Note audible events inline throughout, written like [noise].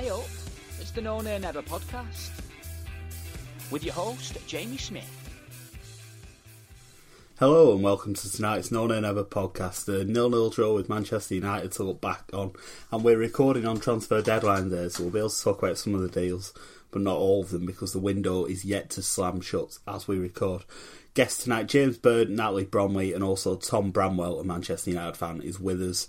Hey up, it's the No Nay Never podcast with your host, Jamie Smith. Hello and welcome to tonight's No Nay Never podcast, a nil-nil draw with Manchester United to look back on, and we're recording on transfer deadline day, so we'll be able to talk about some of the deals, but not all of them because the window is yet to slam shut as we record. Guest tonight, James Bird, Natalie Bromley, and also Tom Bramwell, a Manchester United fan, is with us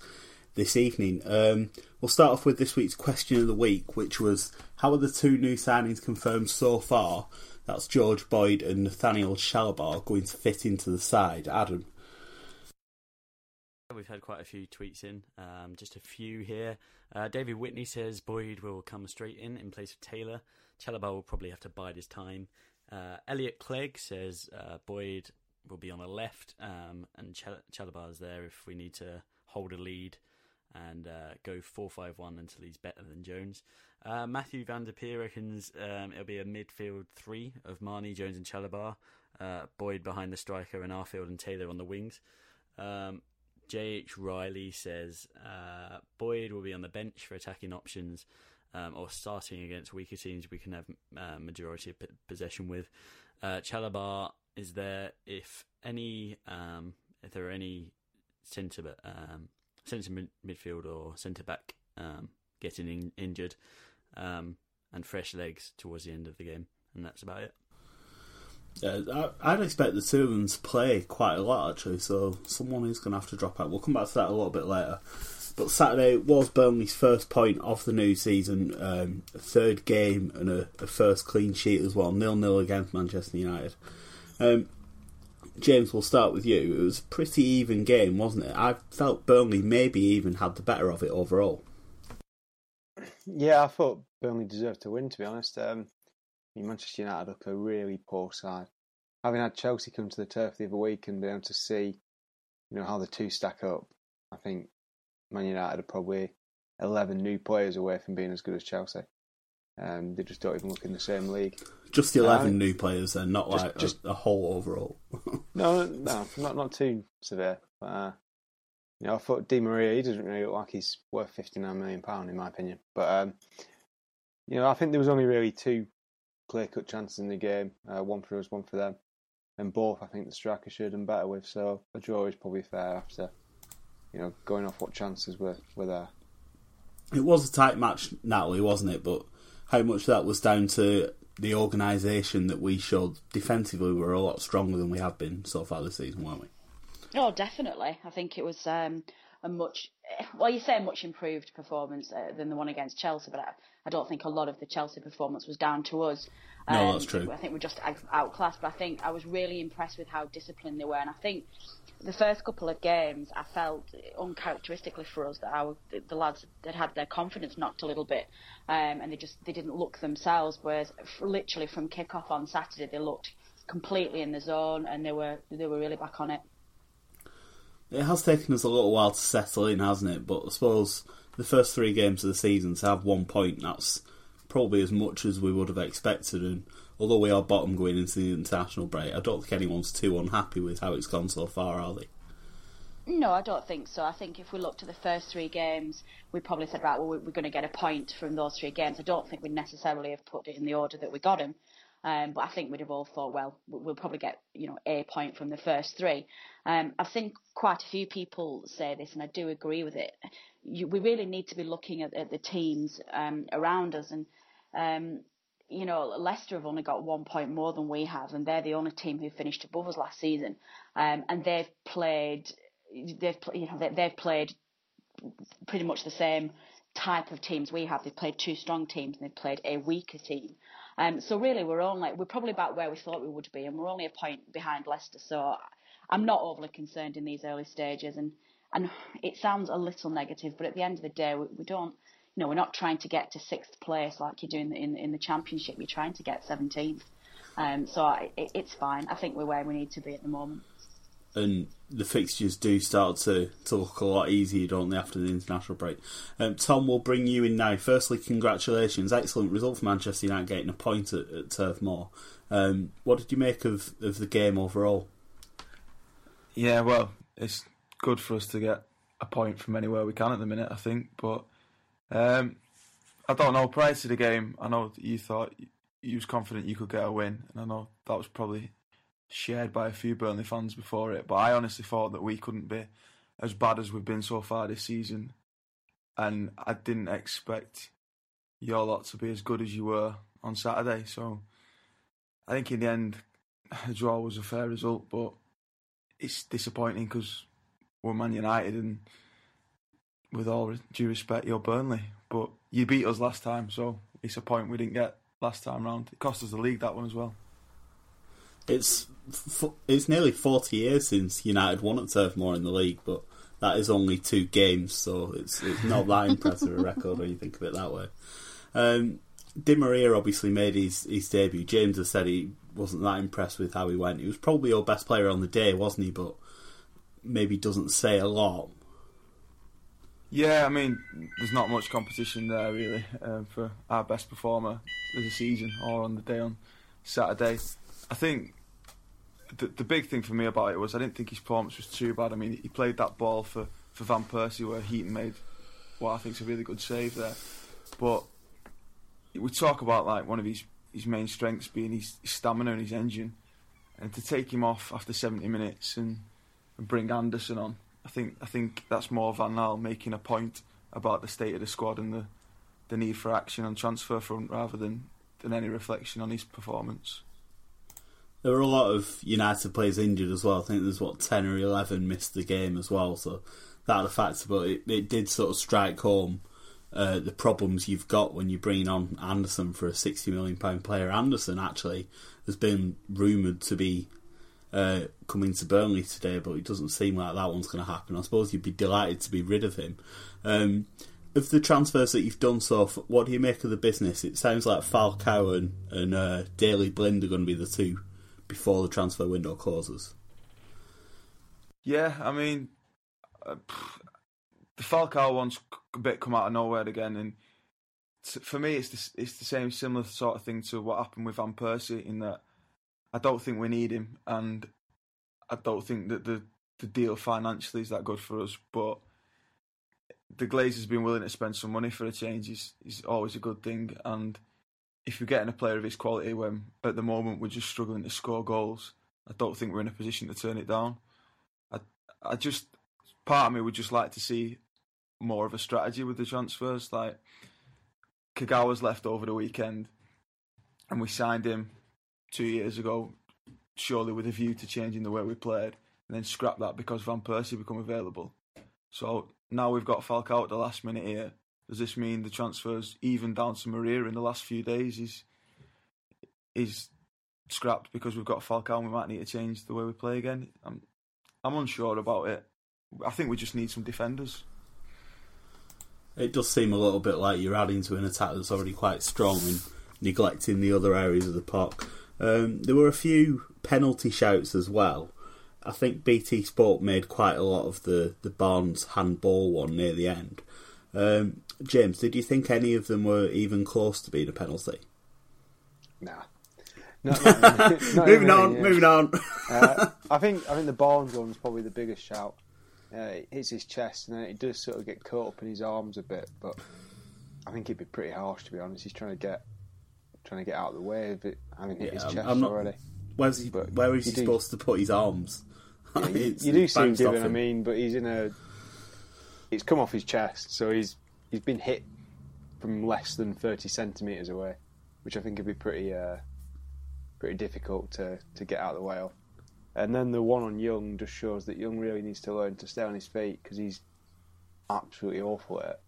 this evening. Um, we'll start off with this week's question of the week, which was how are the two new signings confirmed so far? That's George Boyd and Nathaniel Chalobah going to fit into the side. Adam. We've had quite a few tweets in, um, just a few here. Uh, David Whitney says Boyd will come straight in in place of Taylor. Chalobah will probably have to bide his time. Uh, Elliot Clegg says uh, Boyd will be on the left um, and Chal- Chalobah's there if we need to hold a lead and uh, go 4 5 1 until he's better than Jones. Uh, Matthew Van Der Peer reckons um, it'll be a midfield three of Marney, Jones, and Chalobah. Uh, Boyd behind the striker, and Arfield and Taylor on the wings. Um, J.H. Riley says uh, Boyd will be on the bench for attacking options um, or starting against weaker teams we can have uh, majority of p- possession with. Uh, Chalobah is there if any um, if there are any centre um, centre mid- midfield or centre back um, getting in- injured, um, and fresh legs towards the end of the game, and that's about it. Yeah, I'd expect the two of them to play quite a lot actually, so someone is going to have to drop out. We'll come back to that a little bit later. But Saturday was Burnley's first point of the new season, um, a third game and a, a, first clean sheet as well, nil nil against Manchester United. Um, James, we'll start with you. It was a pretty even game, wasn't it? I felt Burnley maybe even had the better of it overall. Yeah, I thought Burnley deserved to win. To be honest, um, Manchester United look a really poor side. Having had Chelsea come to the turf the other week and be able to see, you know, how the two stack up, I think Man United are probably eleven new players away from being as good as Chelsea. Um, they just don't even look in the same league. Just eleven um, new players, then, not just, like just, a, a, whole overall. [laughs] no, no, not not too severe. But, uh, you know, I thought Di Maria he doesn't really look like he's worth fifty nine million pound in my opinion. But um, you know, I think there was only really two clear cut chances in the game. Uh, one for us, one for them, and both I think the striker should have done better with. So a draw is probably fair after you know going off what chances were were there. It was a tight match, Natalie, wasn't it? But how much that was down to the organisation that we showed defensively we were a lot stronger than we have been so far this season, weren't we? Oh, definitely. I think it was um, a much, well, you say a much improved performance uh, than the one against Chelsea, but I, I, don't think a lot of the Chelsea performance was down to us. Um, no, that's true. I think we're just outclassed, but I think I was really impressed with how disciplined they were, and I think the first couple of games, I felt uncharacteristically for us that our the lads had had their confidence knocked a little bit, um, and they just they didn't look themselves. Whereas literally from kick off on Saturday, they looked completely in the zone and they were they were really back on it. It has taken us a little while to settle in, hasn't it? But I suppose the first three games of the season to have one point, that's probably as much as we would have expected. And although we are bottom going into the international break, I don't think anyone's too unhappy with how it's gone so far, are they? No, I don't think so. I think if we look to the first three games, we probably said, right, well, we're going to get a point from those three games. I don't think we necessarily have put it in the order that we got him. Um, but I think we'd have all thought, well, we'll probably get you know a point from the first three. Um, I've seen quite a few people say this, and I do agree with it. You, we really need to be looking at, at the teams um, around us, and um, you know Leicester have only got one point more than we have, and they're the only team who finished above us last season, um, and they've played, they've you know they, they've played pretty much the same type of teams we have. They've played two strong teams and they've played a weaker team. Um, so really, we're only we're probably about where we thought we would be, and we're only a point behind Leicester. So I'm not overly concerned in these early stages, and and it sounds a little negative, but at the end of the day, we, we don't. You know, we're not trying to get to sixth place like you do in the, in, the championship. You're trying to get 17th. Um, so it, it's fine. I think we're where we need to be at the moment and the fixtures do start to, to look a lot easier, don't they, after the international break? Um, Tom, will bring you in now. Firstly, congratulations. Excellent result for Manchester United getting a point at, at Turf Moor. Um, what did you make of, of the game overall? Yeah, well, it's good for us to get a point from anywhere we can at the minute, I think. But um, I don't know. Prior to the game, I know you thought you was confident you could get a win, and I know that was probably shared by a few Burnley fans before it, but I honestly thought that we couldn't be as bad as we've been so far this season, and I didn't expect your lot to be as good as you were on Saturday. So I think in the end, a draw was a fair result, but it's disappointing because we're Man United and with all due respect, you're Burnley, but you beat us last time, so it's a point we didn't get last time round. It cost us the league that one as well. It's it's nearly forty years since United won at Turf Moor in the league, but that is only two games, so it's it's not that impressive a record when you think of it that way. Um, Di Maria obviously made his, his debut. James has said he wasn't that impressed with how he went. He was probably your best player on the day, wasn't he? But maybe doesn't say a lot. Yeah, I mean, there's not much competition there really uh, for our best performer of the season or on the day on Saturday. I think the the big thing for me about it was I didn't think his performance was too bad. I mean, he played that ball for, for Van Persie where Heaton made what I think is a really good save there. But we talk about like one of his his main strengths being his, stamina and his engine, and to take him off after 70 minutes and, and bring Anderson on, I think I think that's more Van Gaal making a point about the state of the squad and the the need for action on transfer front rather than than any reflection on his performance. There were a lot of United players injured as well. I think there's what ten or eleven missed the game as well, so that had a factor. But it, it did sort of strike home uh, the problems you've got when you bring on Anderson for a sixty million pound player. Anderson actually has been rumoured to be uh, coming to Burnley today, but it doesn't seem like that one's going to happen. I suppose you'd be delighted to be rid of him. Um, of the transfers that you've done so far, what do you make of the business? It sounds like Falcao and, and uh, Daley Blind are going to be the two before the transfer window closes. Yeah, I mean, uh, the Falcao one's a bit come out of nowhere again, and for me, it's the, it's the same similar sort of thing to what happened with Van Persie in that I don't think we need him, and I don't think that the the deal financially is that good for us, but the Glazers being willing to spend some money for a change is, is always a good thing. And if you're getting a player of his quality when at the moment we're just struggling to score goals, I don't think we're in a position to turn it down. I I just part of me would just like to see more of a strategy with the transfers. Like Kagawa's left over the weekend, and we signed him two years ago, surely with a view to changing the way we played, and then scrap that because Van Persie become available. So now we've got Falcao at the last minute here does this mean the transfers, even down to Maria in the last few days, is is scrapped because we've got Falcao and we might need to change the way we play again? I'm I'm unsure about it. I think we just need some defenders. It does seem a little bit like you're adding to an attack that's already quite strong and neglecting the other areas of the park. Um, there were a few penalty shouts as well. I think BT Sport made quite a lot of the, the Barnes handball one near the end. Um, James, did you think any of them were even close to being a penalty? Nah. [laughs] Not, not moving on, yeah. moving on. uh, I think I think the Barnes one was probably the biggest shout. uh, it hits his chest, and then it does sort of get caught up in his arms a bit. But I think it'd be pretty harsh to be honest. He's trying to get trying to get out of the way of it having hit his chest I'm not- already. Where's he, where is he do- supposed to put his arms? Yeah, you, [laughs] you do it's see him bounced. I mean, but he's in a. It's come off his chest, so he's he's been hit from less than thirty centimeters away, which I think would be pretty uh, pretty difficult to to get out of the way of. And then the one on Young just shows that Young really needs to learn to stay on his feet because he's absolutely awful at it.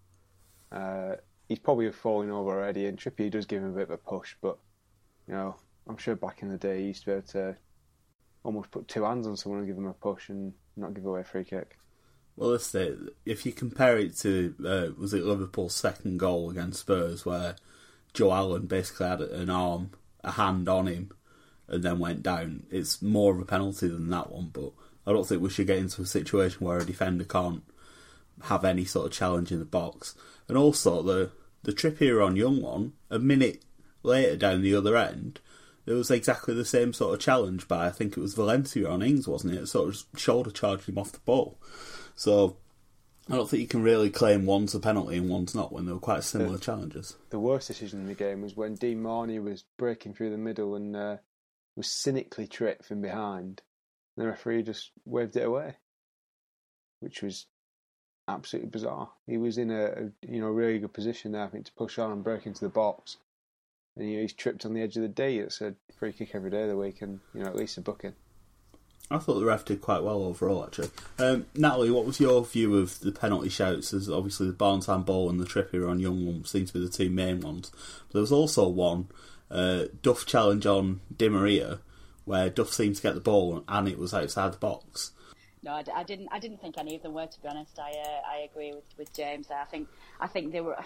Uh, he's probably falling over already, and Trippier does give him a bit of a push, but you know, I'm sure back in the day he used to be able to almost put two hands on someone and give them a push and not give away a free kick. Well, let's say if you compare it to uh, was it Liverpool's second goal against Spurs, where Joe Allen basically had an arm, a hand on him, and then went down. It's more of a penalty than that one, but I don't think we should get into a situation where a defender can't have any sort of challenge in the box. And also the the Trippier on Young one, a minute later down the other end, there was exactly the same sort of challenge by I think it was Valencia on Ings, wasn't it? It sort of shoulder charged him off the ball. So I don't think you can really claim one's a penalty and one's not when they were quite similar Yeah. challenges. The worst decision in the game was when Dean Marney was breaking through the middle and uh, was cynically tripped from behind. And The referee just waved it away, which was absolutely bizarre. He was in a, a you know really good position there, I think, to push on and break into the box. And you know, he's tripped on the edge of the D. It's a free kick every day of the week, and you know at least a booking. I thought the ref did quite well overall, actually. Um, Natalie, what was your view of the penalty shouts? As obviously the Barnes handball and the Trippier on Young one seem to be the two main ones. But there was also one uh, Duff challenge on Di Maria, where Duff seemed to get the ball and it was outside the box. No, I, I didn't. I didn't think any of them were. To be honest, I uh, I agree with, with James. I think I think they were.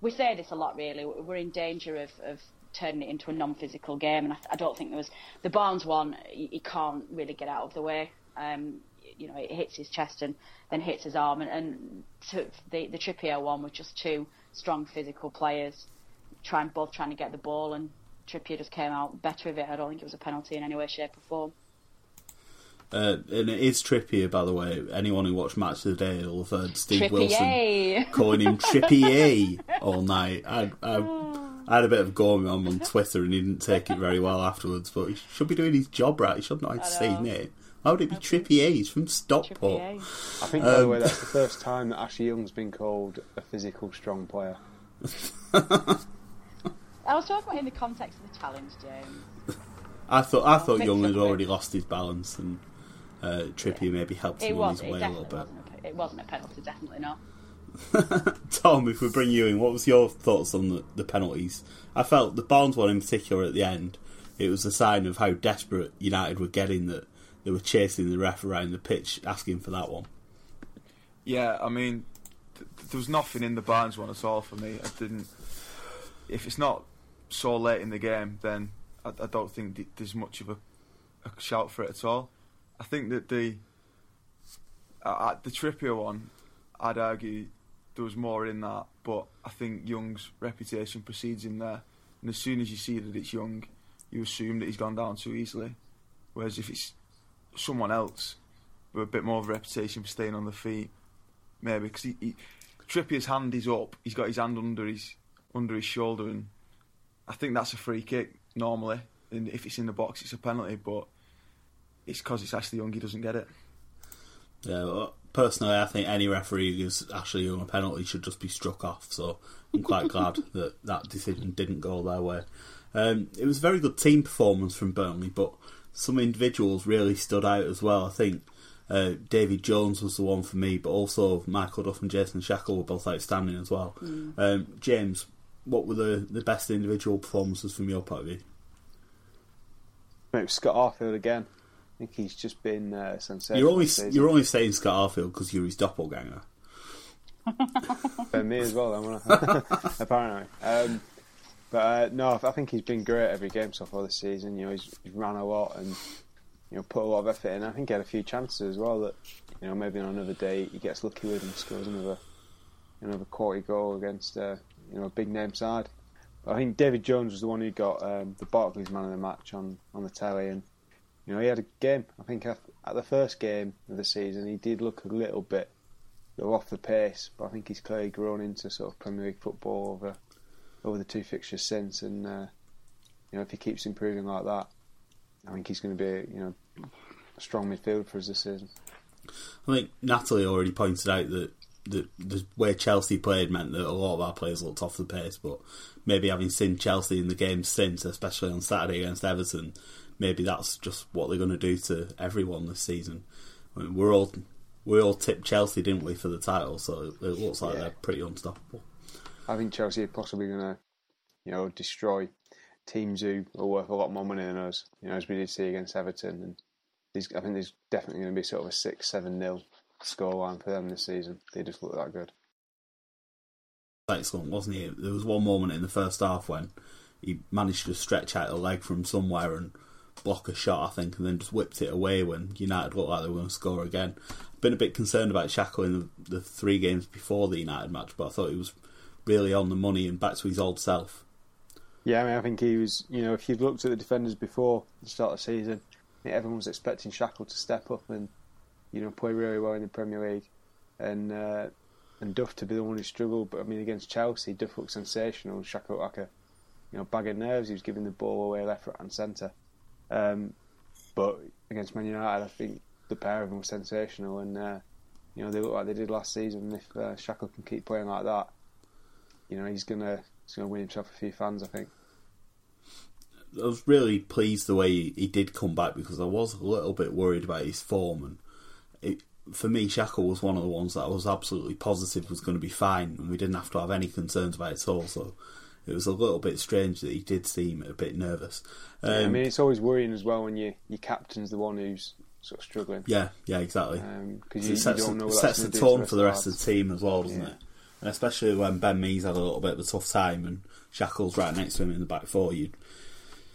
We say this a lot. Really, we're in danger of, of turning it into a non-physical game, and I, I don't think there was the Barnes one. He, he can't really get out of the way. Um, you know, it hits his chest and then hits his arm, and, and to, the the Trippier one was just two strong physical players trying both trying to get the ball, and Trippier just came out better of it. I don't think it was a penalty in any way, shape, or form. Uh, and it is Trippier, by the way. Anyone who watched Match of the Day will have heard Steve Trippier. Wilson calling him [laughs] Trippier all night. I, I, I had a bit of go with him on Twitter and he didn't take it very well afterwards, but he should be doing his job right. He should know how to say his. Why would it be Trippy He's from Stockport. I think, by the Um, way, that's the first time that Ashley Young's been called a physical, strong player. [laughs] I was talking about in the context of the challenge, James. I thought I thought Young had already lost his balance and uh, Trippier maybe helped It him on his way a little bit. wasn't. A, it wasn't a penalty. Definitely not. [laughs] Tom, if we bring you in, what was your thoughts on the, the penalties? I felt the Barnes one in particular at the end, it was a sign of how desperate United were getting that they were chasing the ref around the pitch asking for that one. Yeah, I mean, th- there was nothing in the Barnes one at all for me. I didn't. If it's not so late in the game, then I, I don't think th- there's much of a, a shout for it at all. I think that the uh, the Trippier one, I'd argue there was more in that, but I think Young's reputation precedes him there, and as soon as you see that it's Young, you assume that he's gone down too easily. Whereas if it's someone else with a bit more of a reputation for staying on the feet, maybe because he, he, Trippier's hand is up, he's got his hand under his under his shoulder, and I think that's a free kick normally. And if it's in the box, it's a penalty, but it's because it's Ashley Young, he doesn't get it. Yeah, well, personally, I think any referee who gives Ashley Young a penalty should just be struck off. So I'm quite glad [laughs] that that decision didn't go their way. Um, it was a very good team performance from Burnley, but some individuals really stood out as well. I think uh, David Jones was the one for me, but also Michael Duff and Jason Shackell were both outstanding as well. Mm. Um, James, what were the, the best individual performances from your point of view? It was Scott Arfield again. I think he's just been uh, sensational. You're season. you're only saying Scott Arfield because you're his doppelganger. [laughs] For me as well, then, [laughs] wasn't apparently. Um, but uh, no, I think he's been great every game so far this season. You know, he's, he's ran a lot and you know put a lot of effort in. I think he had a few chances as well that you know maybe on another day he gets lucky with and scores another another quality goal against uh, you know a big name side. But I think David Jones was the one who got um, the Barclays man of the match on, on the telly, and you know, he had a game. I think at, the first game of the season, he did look a little bit off the pace, but I think he's clearly grown into sort of Premier League football over over the two fixtures since. And uh, you know, if he keeps improving like that, I think he's going to be you know a strong midfielder for us this season. I think Natalie already pointed out that the, the way Chelsea played meant that a lot of our players looked off the pace, but maybe having seen Chelsea in the games since, especially on Saturday against Everton, maybe that's just what they're going to do to everyone this season. I mean, we're all we all tipped Chelsea, didn't we, for the title? So it looks like yeah. they're pretty unstoppable. I think Chelsea are possibly going to, you know, destroy teams who are worth a lot more money than us. You know, as we did see against Everton, and I think there's definitely going to be sort of a six, seven nil scoreline for them this season. They just look that good. Excellent, wasn't he? There was one moment in the first half when he managed to stretch out a leg from somewhere and block a shot, I think, and then just whipped it away when United looked like they were going to score again. Been a bit concerned about Shackell in the, the three games before the United match, but I thought he was really on the money and back to his old self. Yeah, I mean, I think he was. You know, if you'd looked at the defenders before the start of the season, everyone was expecting Shackell to step up and you know play really well in the Premier League, and uh, and Duff to be the one who struggled. But I mean, against Chelsea, Duff looked sensational. Looked like a you know bag of nerves. He was giving the ball away left, right, and centre. Um, but against Man United, I think the pair of them were sensational, and uh, you know they look like they did last season. If uh, Shackell can keep playing like that, you know he's gonna he's gonna win himself a few fans. I think. I was really pleased the way he, he did come back because I was a little bit worried about his form, and it, for me, Shackell was one of the ones that I was absolutely positive was going to be fine, and we didn't have to have any concerns about it at all. So it was a little bit strange that he did seem a bit nervous. Um, yeah, I um, mean, it's always worrying as well when you, your captain's the one who's sort of struggling. Yeah, yeah, exactly. Because um, you, it sets, you the, sets the tone for the rest of the team as well, doesn't yeah. it? And especially when Ben Mee's had a little bit of a tough time and Shackell's right next to him in the back four, you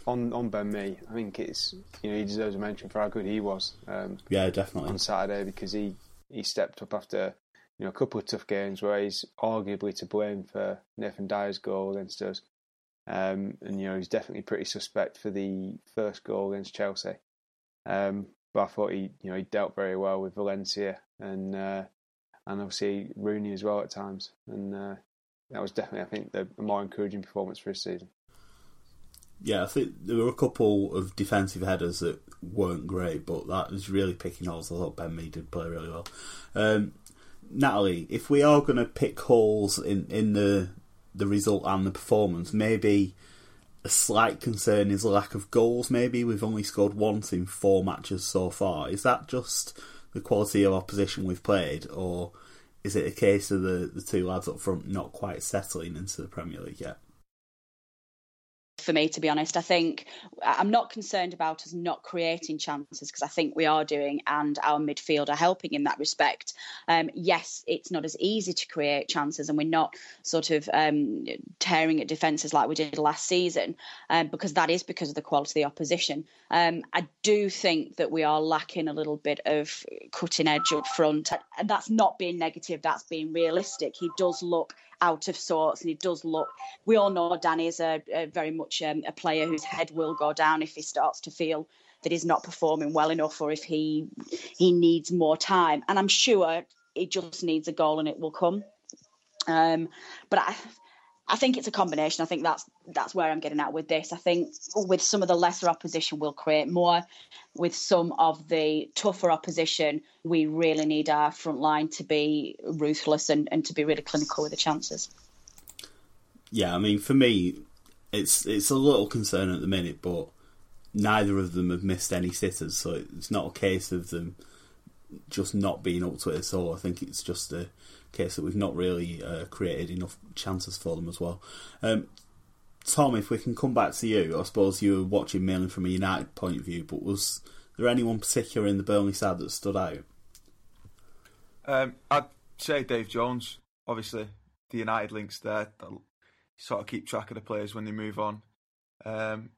on on Ben Mee, I think it's you know he deserves a mention for how good he was. Um, yeah, definitely on Saturday because he he stepped up after you know a couple of tough games where he's arguably to blame for Nathan Dyer's goal against us, um, and you know he's definitely pretty suspect for the first goal against Chelsea. Um, but I thought he you know he dealt very well with Valencia and uh, and obviously Rooney as well at times, and uh, that was definitely I think the more encouraging performance for his season. Yeah, I think there were a couple of defensive headers that weren't great, but that was really picking holes. I thought Ben Mee did play really well. Um, Natalie, if we are going to pick holes in, in the the result and the performance, maybe a slight concern is lack of goals. Maybe we've only scored once in four matches so far. Is that just the quality of opposition we've played, or is it a case of the, the two lads up front not quite settling into the Premier League yet? For me, to be honest. I think I'm not concerned about us not creating chances because I think we are doing, and our midfield are helping in that respect. Um, yes, it's not as easy to create chances, and we're not sort of um, tearing at defences like we did last season um, because that is because of the quality of the opposition. Um, I do think that we are lacking a little bit of cutting edge up front, and that's not being negative, that's being realistic. He does look out of sorts, and he does look. We all know Danny is a, a very much um, a player whose head will go down if he starts to feel that he's not performing well enough, or if he he needs more time. And I'm sure he just needs a goal, and it will come. Um, but I, I think it's a combination. I think that's that's where I'm getting at with this. I think with some of the lesser opposition, we'll create more. With some of the tougher opposition, we really need our front line to be ruthless and, and to be really clinical with the chances. Yeah, I mean, for me, it's it's a little concern at the minute, but neither of them have missed any sitters, so it's not a case of them just not being up to it at all. I think it's just a case that we've not really uh, created enough chances for them as well. Um, Tom, if we can come back to you, I suppose you were watching mainly from a United point of view, but was there anyone particular in the Burnley side that stood out? Um, I'd say Dave Jones. Obviously, the United links there. Sort of keep track of the players when they move on. Um,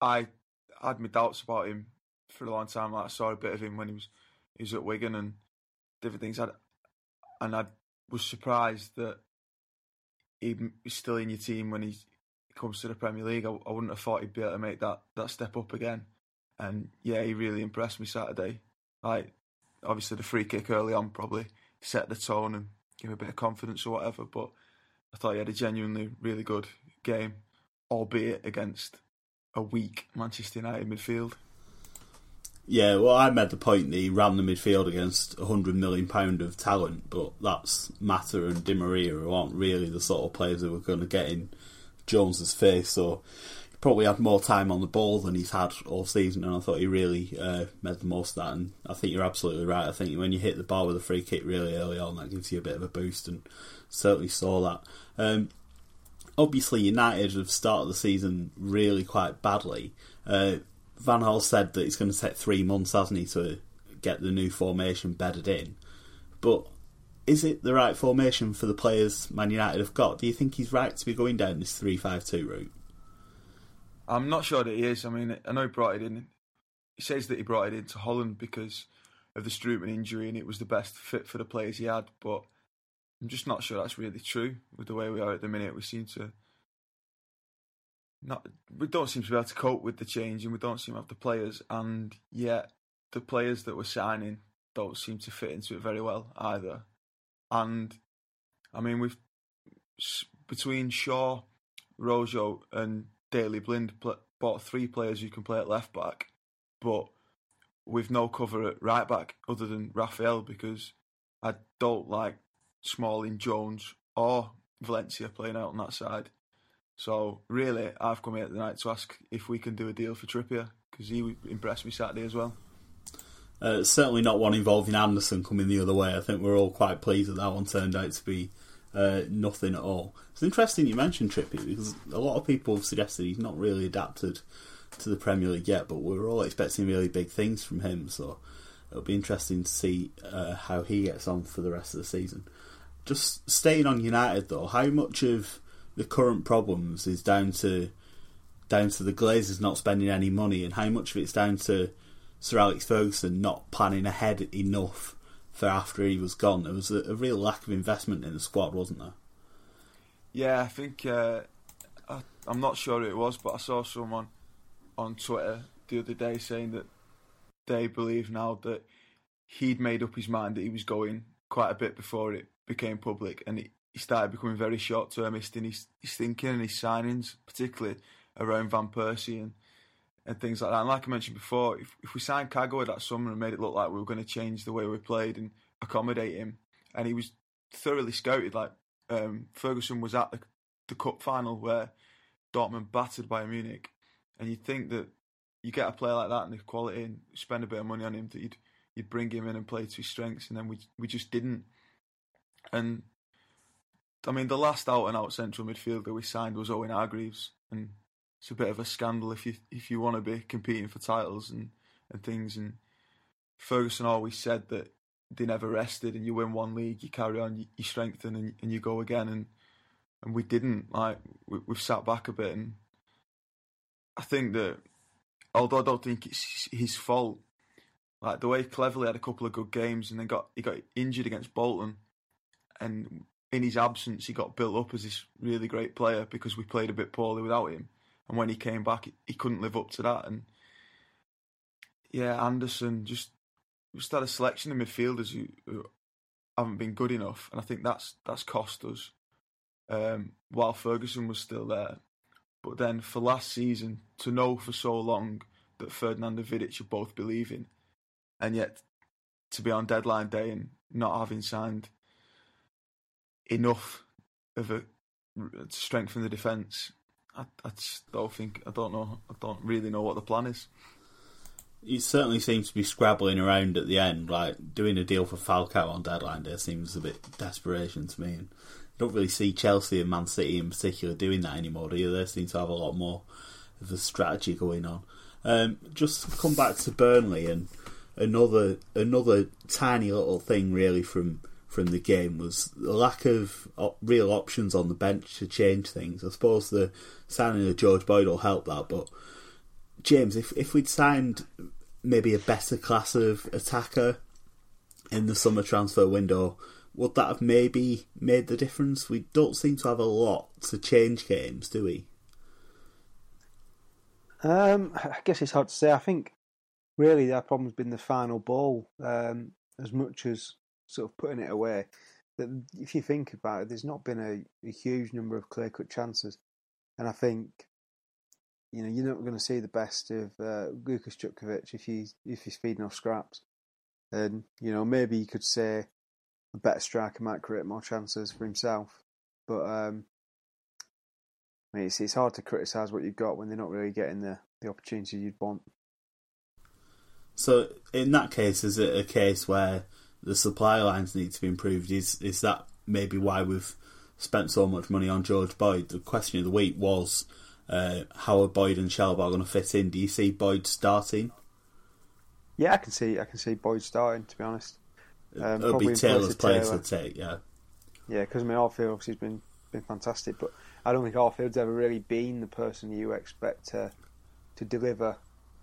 I had my doubts about him for a long time. Like I saw a bit of him when he was he was at Wigan and different things. I'd, and I was surprised that he's still in your team when he comes to the Premier League. I, I, wouldn't have thought he'd be able to make that, that step up again. and yeah, he really impressed me Saturday. Like obviously the free kick early on probably set the tone and give a bit of confidence or whatever, but I thought he had a genuinely really good game, albeit against a weak Manchester United midfield. Yeah, well, I made the point that he ran the midfield against a hundred million pound of talent, but that's Mata and Di Maria who aren't really the sort of players that were going to get in Jones's face. So he probably had more time on the ball than he's had all season, and I thought he really uh, made the most of that. And I think you're absolutely right. I think when you hit the ball with a free kick really early on, that gives you a bit of a boost, and certainly saw that. Um, obviously, United have started the season really quite badly. Uh, Van Gaal said that it's going to take three months, hasn't he, to get the new formation bedded in. But is it the right formation for the players Man United have got? Do you think he's right to be going down this three-five-two route? I'm not sure that he is. I mean, I know he brought it in. He says that he brought it into Holland because of the Strootman injury and it was the best fit for the players he had. But I'm just not sure that's really true with the way we are at the minute. We seem to not we don't seem to be able to cope with the change, and we don't seem to have the players. And yet, the players that we're signing don't seem to fit into it very well either. And I mean, we've between Shaw, Rojo, and Daley Blind bought three players who can play at left back, but with no cover at right back other than Rafael because I don't like Smalling, Jones, or Valencia playing out on that side. So really, I've come here tonight to ask if we can do a deal for Trippier because he impressed me Saturday as well. Uh, certainly not one involving Anderson coming the other way. I think we're all quite pleased that that one turned out to be uh, nothing at all. It's interesting you mentioned Trippier because a lot of people have suggested he's not really adapted to the Premier League yet, but we're all expecting really big things from him. So it'll be interesting to see uh, how he gets on for the rest of the season. Just staying on United though, how much of the current problems is down to down to the Glazers not spending any money, and how much of it's down to Sir Alex Ferguson not planning ahead enough for after he was gone. There was a, a real lack of investment in the squad, wasn't there? Yeah, I think uh, I, I'm not sure who it was, but I saw someone on Twitter the other day saying that they believe now that he'd made up his mind that he was going quite a bit before it became public, and he, he started becoming very short termist in his, his thinking and his signings, particularly around Van Persie and, and things like that. And like I mentioned before, if, if we signed Kagawa that summer and made it look like we were going to change the way we played and accommodate him, and he was thoroughly scouted, like um, Ferguson was at the, the cup final where Dortmund battered Bayern Munich, and you'd think that you get a player like that and the quality and spend a bit of money on him that you'd you'd bring him in and play to his strengths, and then we we just didn't. And I mean, the last out and out central midfielder we signed was Owen Hargreaves, and it's a bit of a scandal if you if you want to be competing for titles and, and things. And Ferguson always said that they never rested, and you win one league, you carry on, you, you strengthen, and, and you go again. And and we didn't. Like we, we've sat back a bit, and I think that although I don't think it's his fault, like the way Cleverley had a couple of good games and then got he got injured against Bolton, and in his absence, he got built up as this really great player because we played a bit poorly without him. And when he came back, he couldn't live up to that. And yeah, Anderson just just had a selection of midfielders who, who haven't been good enough, and I think that's that's cost us. Um, while Ferguson was still there, but then for last season to know for so long that Ferdinand and Vidic are both believing, and yet to be on deadline day and not having signed enough of a to strengthen the defence. I, I don't think I don't know. I don't really know what the plan is. He certainly seems to be scrabbling around at the end, like doing a deal for Falcao on deadline day seems a bit desperation to me. And I don't really see Chelsea and Man City in particular doing that anymore, do you? They seem to have a lot more of a strategy going on. Um, just come back to Burnley and another another tiny little thing really from from the game was the lack of real options on the bench to change things. I suppose the signing of George Boyd will help that, but James, if if we'd signed maybe a better class of attacker in the summer transfer window, would that have maybe made the difference? We don't seem to have a lot to change games, do we? Um, I guess it's hard to say. I think really our problem's been the final ball um, as much as sort of putting it away. That if you think about it, there's not been a, a huge number of clear cut chances, and I think you know you're not going to see the best of uh, Lukas Jutkiewicz if he's if he's feeding off scraps, and you know maybe you could say a better striker might create more chances for himself, but um, I mean, it's it's hard to criticise what you've got when they're not really getting the the opportunity you'd want. So in that case, is it a case where the supply lines need to be improved? Is is that maybe why we've spent so much money on George Boyd? The question of the week was uh, how are Boyd and Chalobah going to fit in? Do you see Boyd starting? Yeah, I can see I can see Boyd starting. To be honest, um, it'll be Taylor's place to take. Yeah, yeah, because I mean Arfield obviously has been been fantastic, but I don't think Arfield's ever really been the person you expect to to deliver,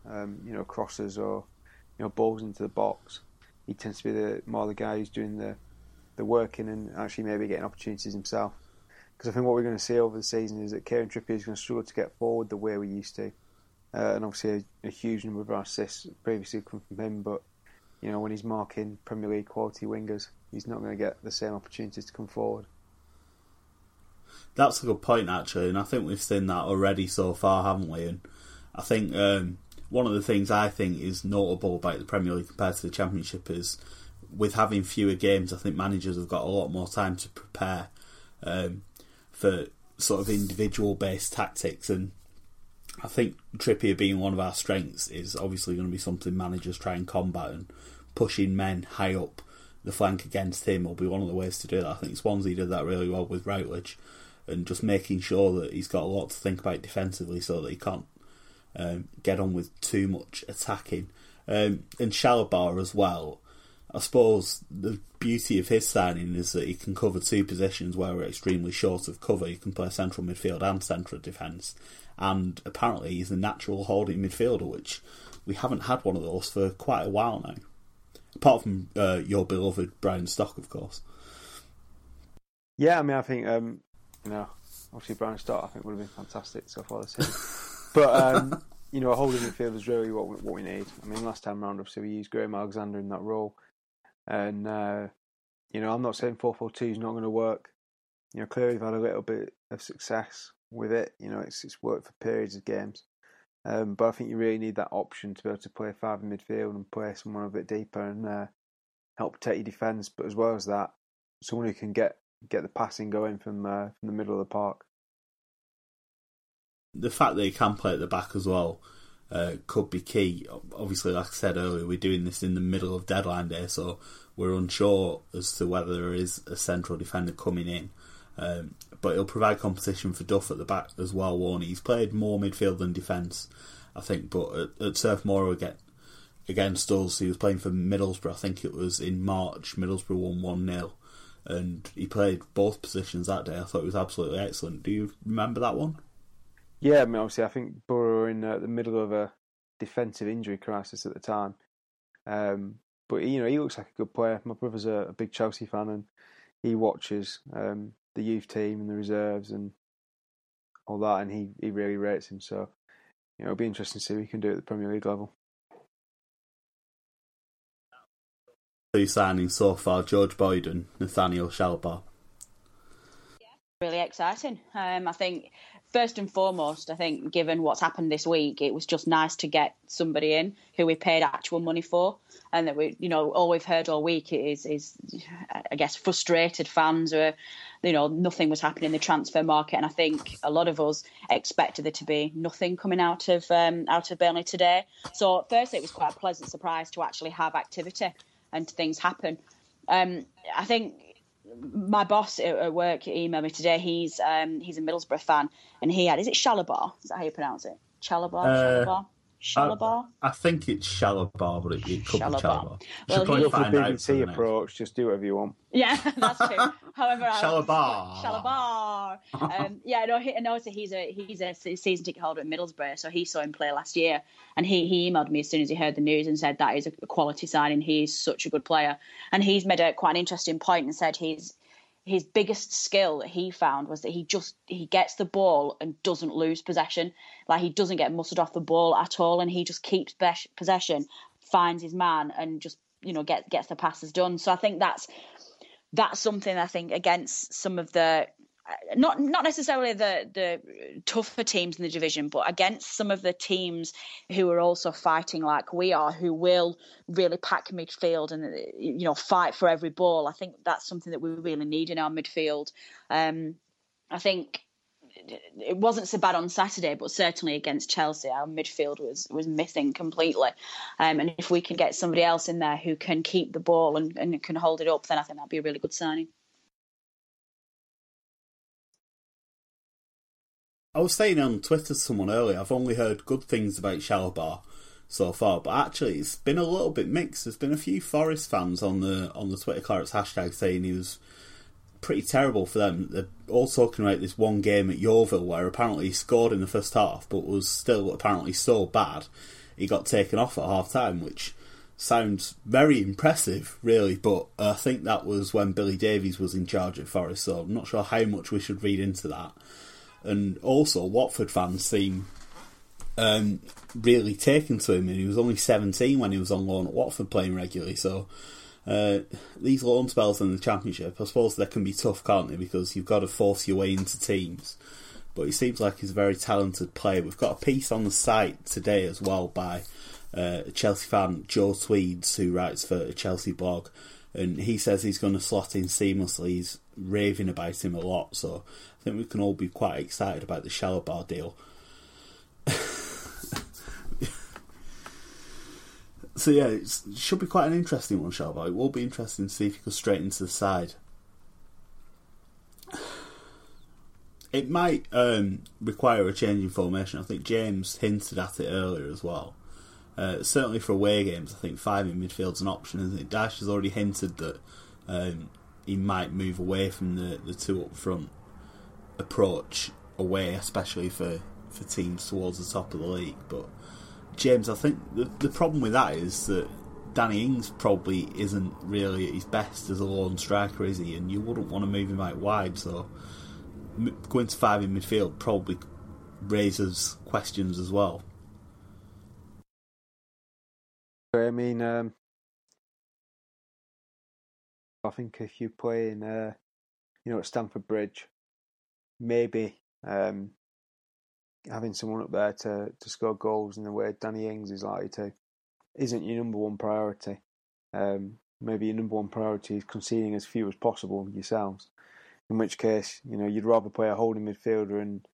um, you know, crosses or you know balls into the box. He tends to be the more the guy who's doing the the working and actually maybe getting opportunities himself. Because I think what we're going to see over the season is that Kieran Trippier is going to struggle to get forward the way we used to, uh, and obviously a, a, huge number of our assists previously come from him. But you know when he's marking Premier League quality wingers, he's not going to get the same opportunities to come forward. That's a good point, actually, and I think we've seen that already so far, haven't we? And I think um, one of the things I think is notable about the Premier League compared to the Championship is with having fewer games, I think managers have got a lot more time to prepare um, for sort of individual based tactics. And I think Trippier being one of our strengths is obviously going to be something managers try and combat and pushing men high up the flank against him will be one of the ways to do that. I think Swansea did that really well with Routledge and just making sure that he's got a lot to think about defensively so that he can't um, get on with too much attacking. Um, and Chalobah as well. I suppose the beauty of his signing is that he can cover two positions where we're extremely short of cover. He can play central midfield and central defence, and apparently he's a natural holding midfielder, which we haven't had one of those for quite a while now. Apart from uh, your beloved Brian Stock, of course. Yeah, I mean, I think um, you know, obviously Brian Stock, I think would have been fantastic so far this season. [laughs] but [laughs] um, you know, a holding midfield is really what we, what we need. I mean, last time round, obviously we used Graham Alexander in that role, and uh, you know, I'm not saying four four two is not going to work. You know, clearly we've had a little bit of success with it. You know, it's it's worked for periods of games. Um, but I think you really need that option to be able to play five in midfield and play someone a bit deeper and uh, help protect your defence. But as well as that, someone who can get get the passing going from uh, from the middle of the park. The fact that he can play at the back as well uh, could be key. Obviously, like I said earlier, we're doing this in the middle of deadline day, so we're unsure as to whether there is a central defender coming in. Um, but he'll provide competition for Duff at the back as well, he? He's played more midfield than defence, I think, but at, at Turf Moor again, against us, he was playing for Middlesbrough, I think it was in March, Middlesbrough won 1 0 and he played both positions that day. I thought it was absolutely excellent. Do you remember that one? Yeah, I mean, obviously, I think Borough were in uh, the middle of a defensive injury crisis at the time. Um, but you know, he looks like a good player. My brother's a, a big Chelsea fan, and he watches um, the youth team and the reserves and all that, and he, he really rates him. So, you know, it'll be interesting to see what he can do at the Premier League level. two signings so far, George Boyd and Nathaniel Chalobah. Really exciting. Um, I think first and foremost, I think given what's happened this week, it was just nice to get somebody in who we paid actual money for, and that we, you know, all we've heard all week is, is I guess, frustrated fans or, you know, nothing was happening in the transfer market, and I think a lot of us expected there to be nothing coming out of um, out of Burnley today. So, firstly, it was quite a pleasant surprise to actually have activity and things happen. Um, I think my boss at work emailed me today. He's um, he's a Middlesbrough fan, and he had is it Shalabar? Is that how you pronounce it? Chalabar. Uh, Shalabar. Shalabar? I, I, think it's Shalabar, but it, it could Shalabar. be Chalabar. Well, probably find out BBC approach. Just do whatever you want. Yeah, [laughs] that's true. [laughs] However, Shalabar. Shalabar. um, [laughs] yeah, no, he, no. So he's a he's a season ticket holder at Middlesbrough. So he saw him play last year, and he he emailed me as soon as he heard the news and said that is a quality signing. He's such a good player, and he's made a quite an interesting point and said he's his biggest skill that he found was that he just he gets the ball and doesn't lose possession. Like he doesn't get mustered off the ball at all, and he just keeps possession, finds his man, and just you know get gets the passes done. So I think that's that's something I think against some of the not not necessarily the the tougher teams in the division, but against some of the teams who are also fighting like we are, who will really pack midfield and you know fight for every ball. I think that's something that we really need in our midfield. Um, I think it wasn't so bad on Saturday, but certainly against Chelsea, our midfield was was missing completely. Um, and if we can get somebody else in there who can keep the ball and, and can hold it up, then I think that'd be a really good signing. I was saying on Twitter to someone earlier, I've only heard good things about Chalobah so far, but actually it's been a little bit mixed. There's been a few Forest fans on the on the Twitter Clarets hashtag saying he was pretty terrible for them. They're all talking about this one game at Yeovil where apparently he scored in the first half, but was still apparently so bad he got taken off at half time, which sounds very impressive, really. But I think that was when Billy Davies was in charge at Forest, so I'm not sure how much we should read into that and also Watford fans seem um, really taken to him. And he was only 17 when he was on loan at Watford playing regularly. So uh, these loan spells in the Championship, I suppose they can be tough, can't they? Because you've got to force your way into teams. But he seems like he's a very talented player. We've got a piece on the site today as well by uh, Chelsea fan, Joe Tweeds, who writes for a Chelsea blog. And he says he's going to slot in seamlessly. He's raving about him a lot. So I think we can all be quite excited about the Chalobah deal. [laughs] so yeah, it should be quite an interesting one, Chalobah. It will be interesting to see if he goes straight into the side. [sighs] It might um, require a change in formation. I think James hinted at it earlier as well. Uh, certainly for away games, I think five in midfield's an option, isn't it? Dash has already hinted that um, he might move away from the, the two up front approach away, especially for, for teams towards the top of the league. But James, I think the the problem with that is that Danny Ings probably isn't really at his best as a lone striker, is he? And you wouldn't want to move him out wide, so going to five in midfield probably raises questions as well. I mean, um, I think if you play in, uh, you know, at Stamford Bridge, maybe um, having someone up there to, to score goals in the way Danny Ings is likely to isn't your number one priority. Um, maybe your number one priority is conceding as few as possible yourselves. In which case, you know, you'd rather play a holding midfielder and,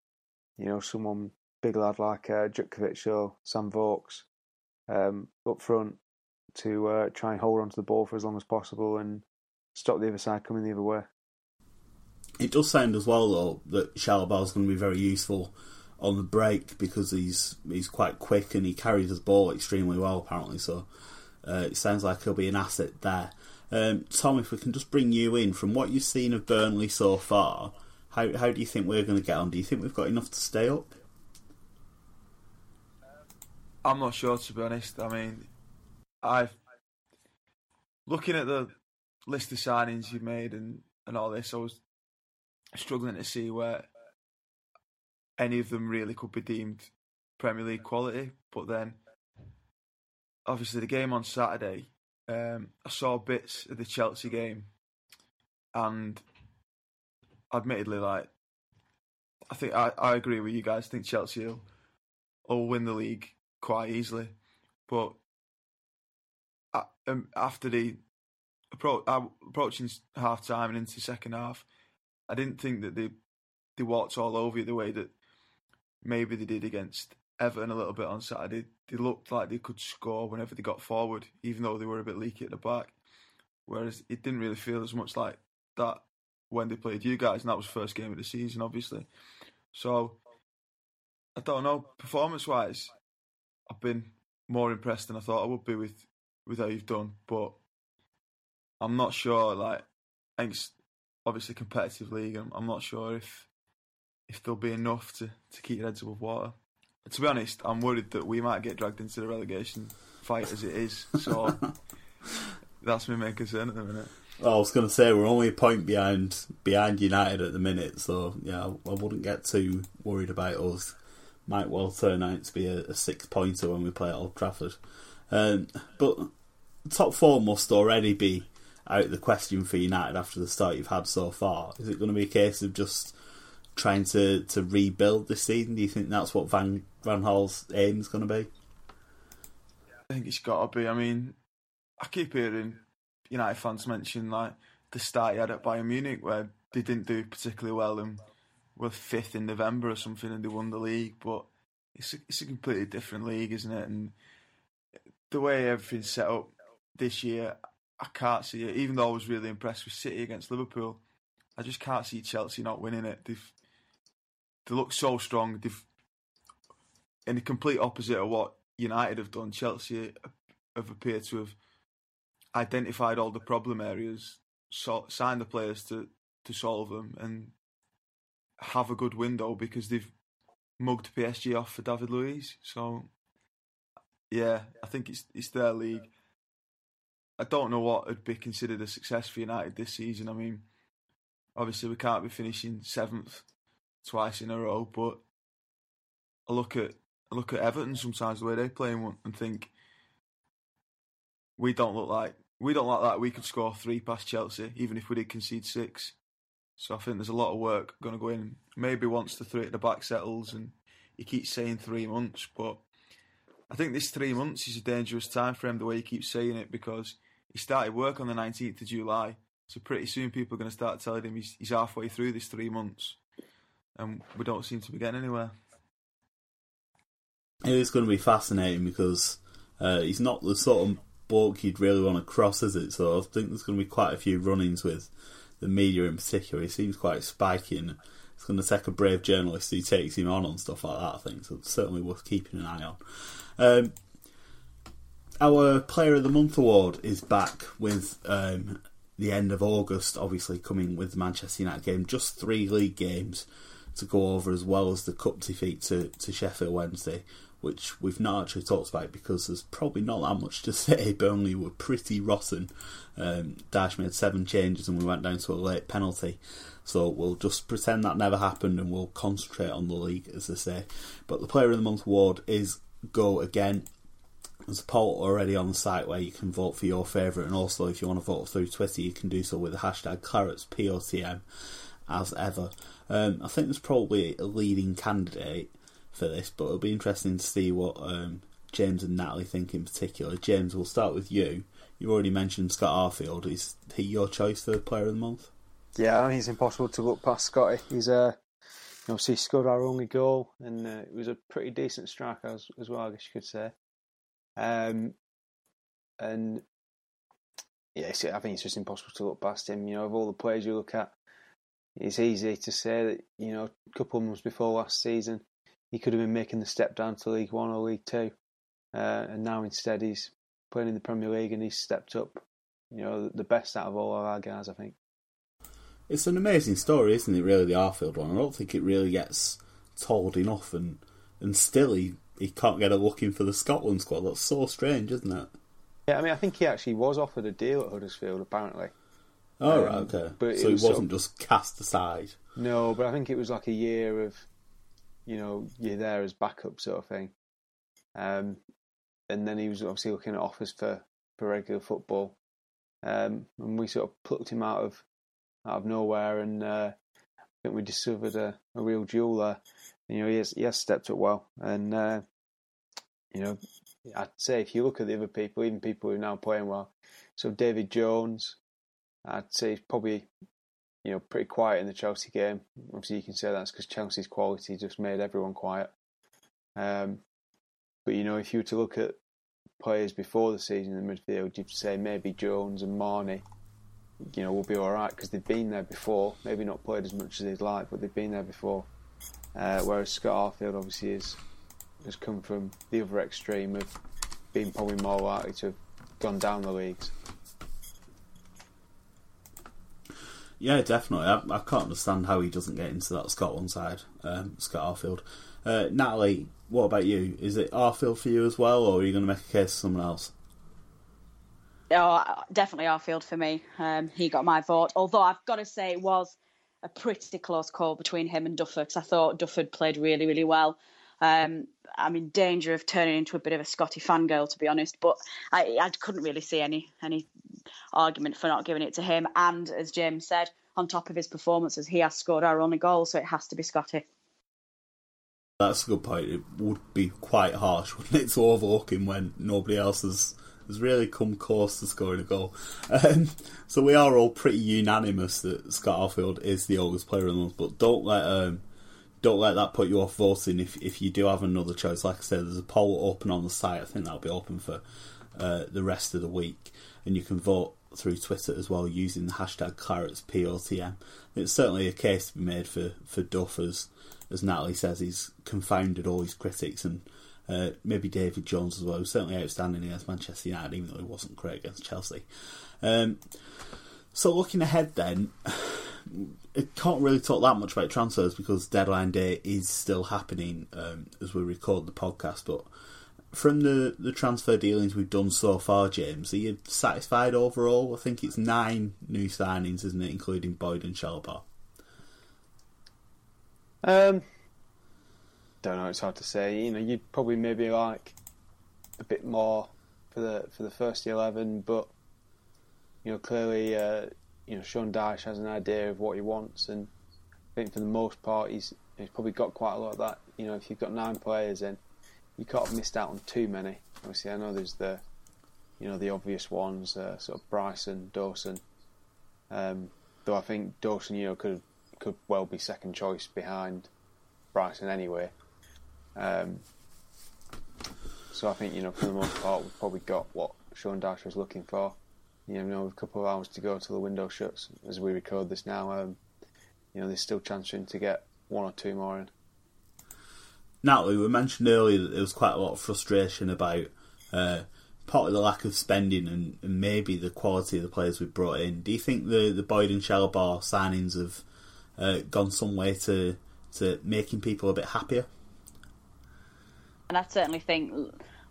you know, someone big lad like uh, Jutkiewicz or Sam Vokes um, up front to uh, try and hold on to the ball for as long as possible and stop the other side coming the other way. It does sound as well though that Chalobah is going to be very useful on the break because he's he's quite quick and he carries his ball extremely well apparently. So uh, it sounds like he'll be an asset there. Um, Tom, if we can just bring you in from what you've seen of Burnley so far, how how do you think we're going to get on? Do you think we've got enough to stay up? I'm not sure to be honest. I mean, I've looking at the list of signings you've made and, and all this. I was struggling to see where any of them really could be deemed Premier League quality. But then, obviously, the game on Saturday, um, I saw bits of the Chelsea game, and admittedly, like I think I, I agree with you guys. I think Chelsea will, will win the league quite easily, but um, after the uh, approaching half time and into second half, I didn't think that they they walked all over you the way that maybe they did against Everton a little bit on Saturday. They looked like they could score whenever they got forward, even though they were a bit leaky at the back. Whereas it didn't really feel as much like that when they played you guys, and that was first game of the season, obviously. So I don't know. Performance wise, I've been more impressed than I thought I would be with with how you've done, but I'm not sure. Like, think obviously competitive league. I'm, I'm not sure if if there'll be enough to, to keep your heads above water. To be honest, I'm worried that we might get dragged into the relegation fight as it is. So [laughs] that's my main concern at the minute. Well, I was going to say we're only a point behind behind United at the minute, so yeah, I, I wouldn't get too worried about us. Might well turn out to be a, a six pointer when we play at Old Trafford. Um, but top four must already be out of the question for United after the start you've had so far. Is it going to be a case of just trying to, to rebuild this season? Do you think that's what Van Van Gaal's aim is going to be? I think it's got to be. I mean, I keep hearing United fans mention like the start he had at Bayern Munich where they didn't do particularly well and were fifth in November or something and they won the league. But it's a, it's a completely different league, isn't it? And the way everything's set up this year, I can't see it. Even though I was really impressed with City against Liverpool, I just can't see Chelsea not winning it. They've they look so strong. They've in the complete opposite of what United have done. Chelsea have appeared to have identified all the problem areas, so, signed the players to to solve them, and have a good window because they've mugged PSG off for David Luiz. So yeah, I think it's it's their league. I don't know what would be considered a success for United this season. I mean, obviously we can't be finishing seventh twice in a row, but I look at I look at Everton sometimes the way they play and think we don't look like we don't like that. We could score three past Chelsea, even if we did concede six. So I think there's a lot of work going to go in. Maybe once the three at the back settles, and he keeps saying three months, but I think this three months is a dangerous time. The way he keeps saying it, because he started work on the 19th of July, so pretty soon people are going to start telling him he's, he's halfway through this three months, and we don't seem to be getting anywhere. It is going to be fascinating because uh, he's not the sort of bloke you'd really want to cross, is it? So I think there's going to be quite a few run-ins with the media in particular. He seems quite spiky and it's going to take a brave journalist who takes him on and stuff like that, I think. So it's certainly worth keeping an eye on. Um, our Player of the Month award is back with um, the end of August, obviously coming with the Manchester United game. Just three league games to go over, as well as the cup defeat to, to Sheffield Wednesday, which we've not actually talked about because there's probably not that much to [laughs] say. Burnley were pretty rotten. Um, Dash made seven changes and we went down to a late penalty. So we'll just pretend that never happened and we'll concentrate on the league, as they say. But the Player of the Month award is Go Again. There's a poll already on the site where you can vote for your favourite, and also if you want to vote through Twitter, you can do so with the hashtag ClaretsPOTM as ever. Um, I think there's probably a leading candidate for this, but it'll be interesting to see what um, James and Natalie think in particular. James, we'll start with you. You already mentioned Scott Arfield. Is he your choice for Player of the Month? Yeah, he's impossible to look past Scotty. He's uh, obviously scored our only goal, and uh, it was a pretty decent striker as, as well, I guess you could say. Um, and yeah, I think it's just impossible to look past him. You know, of all the players you look at, it's easy to say that you know a couple of months before last season he could have been making the step down to League One or League Two, uh, and now instead he's playing in the Premier League and he's stepped up. You know, the best out of all of our guys, I think. It's an amazing story, isn't it? Really, the Arfield one. I don't think it really gets told enough, and and still he he can't get a look in for the Scotland squad. That's so strange, isn't it? Yeah, I mean, I think he actually was offered a deal at Huddersfield, apparently. Oh, um, right, okay. But so he was wasn't just cast aside. No, but I think it was like a year of you know, you're there as backup sort of thing. Um, and then he was obviously looking at offers for, for regular football. Um, and we sort of plucked him out of out of nowhere, and uh, I think we discovered a, a real jewel there. And, you know, he has, he has stepped up well, and uh, you know, I'd say if you look at the other people, even people who are now playing well, so David Jones, I'd say he's probably you know, pretty quiet in the Chelsea game. Obviously, you can say that's because Chelsea's quality just made everyone quiet. Um, but you know, if you were to look at players before the season in the midfield, you'd say maybe Jones and Marney, you know, will be all right because they've been there before. Maybe not played as much as they'd like, but they've been there before. Uh, whereas Scott Arfield obviously is has come from the other extreme of being probably more likely to have gone down the leagues. Yeah, definitely. I, I, can't understand how he doesn't get into that Scotland side, um, Scott Arfield. Uh, Natalie, what about you? Is it Arfield for you as well, or are you going to make a case for someone else? Oh, definitely Arfield for me. Um, he got my vote. Although I've got to say it was a pretty close call between him and Dufford because I thought Dufford played really, really well. Um, I'm in danger of turning into a bit of a Scotty fangirl, to be honest, but I, I couldn't really see any any argument for not giving it to him. And as James said, on top of his performances, he has scored our only goal, so it has to be Scotty. That's a good point. It would be quite harsh, [laughs] wouldn't it, to overlook him when nobody else has has really come close to scoring a goal. Um, so we are all pretty unanimous that Scott Arfield is the oldest player in the month, but don't let um, don't let that put you off voting if if you do have another choice. Like I said, there's a poll open on the site. I think that'll be open for uh, the rest of the week, and you can vote through Twitter as well using the hashtag Clarets POTM. It's certainly a case to be made for for Duff as as Natalie says he's confounded all his critics and uh, maybe David Jones as well. certainly outstanding against Manchester United, even though he wasn't great against Chelsea. Um, so looking ahead, then, I can't really talk that much about transfers because deadline day is still happening um, as we record the podcast. But from the, the transfer dealings we've done so far, James, are you satisfied overall? I think it's nine new signings, isn't it, including Boyd and Chalobah? Um, don't know. It's hard to say. You know, you'd probably maybe like a bit more for the for the first eleven, but you know, clearly, uh, you know, Sean Dyche has an idea of what he wants, and I think for the most part, he's he's probably got quite a lot of that. You know, if you've got nine players in, you can't have missed out on too many. Obviously, I know there's the you know the obvious ones, uh, sort of Bryson, Dawson. Um, though I think Dawson, you know, could could well be second choice behind Bryson anyway. Um, so I think you know for the most part we've probably got what Sean Dyche was looking for. You know, a couple of hours to go till the window shuts as we record this now. Um, you know, there's still chance for him to get one or two more in. Natalie, we mentioned earlier that there was quite a lot of frustration about uh, partly the lack of spending and, and, maybe the quality of the players we brought in. Do you think the the Boyd and Chalobah signings have uh, gone some way to to making people a bit happier? And I certainly think,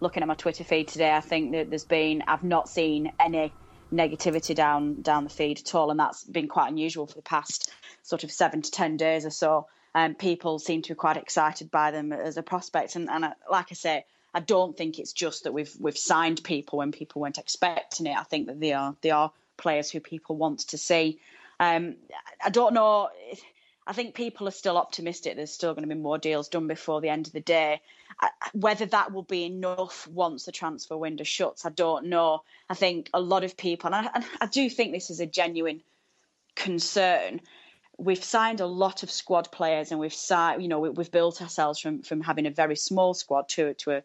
looking at my Twitter feed today, I think that there's been I've not seen any negativity down down the feed at all, and that's been quite unusual for the past sort of seven to ten days or so. And um, people seem to be quite excited by them as a prospect, and, and I, like I say, I don't think it's just that we've we've signed people when people weren't expecting it. I think that they are they are players who people want to see. Um, I don't know. I think people are still optimistic. There's still going to be more deals done before the end of the day. Whether that will be enough once the transfer window shuts, I don't know. I think a lot of people, and I, and I do think this is a genuine concern. We've signed a lot of squad players, and we've signed, you know, we, have built ourselves from from having a very small squad to to a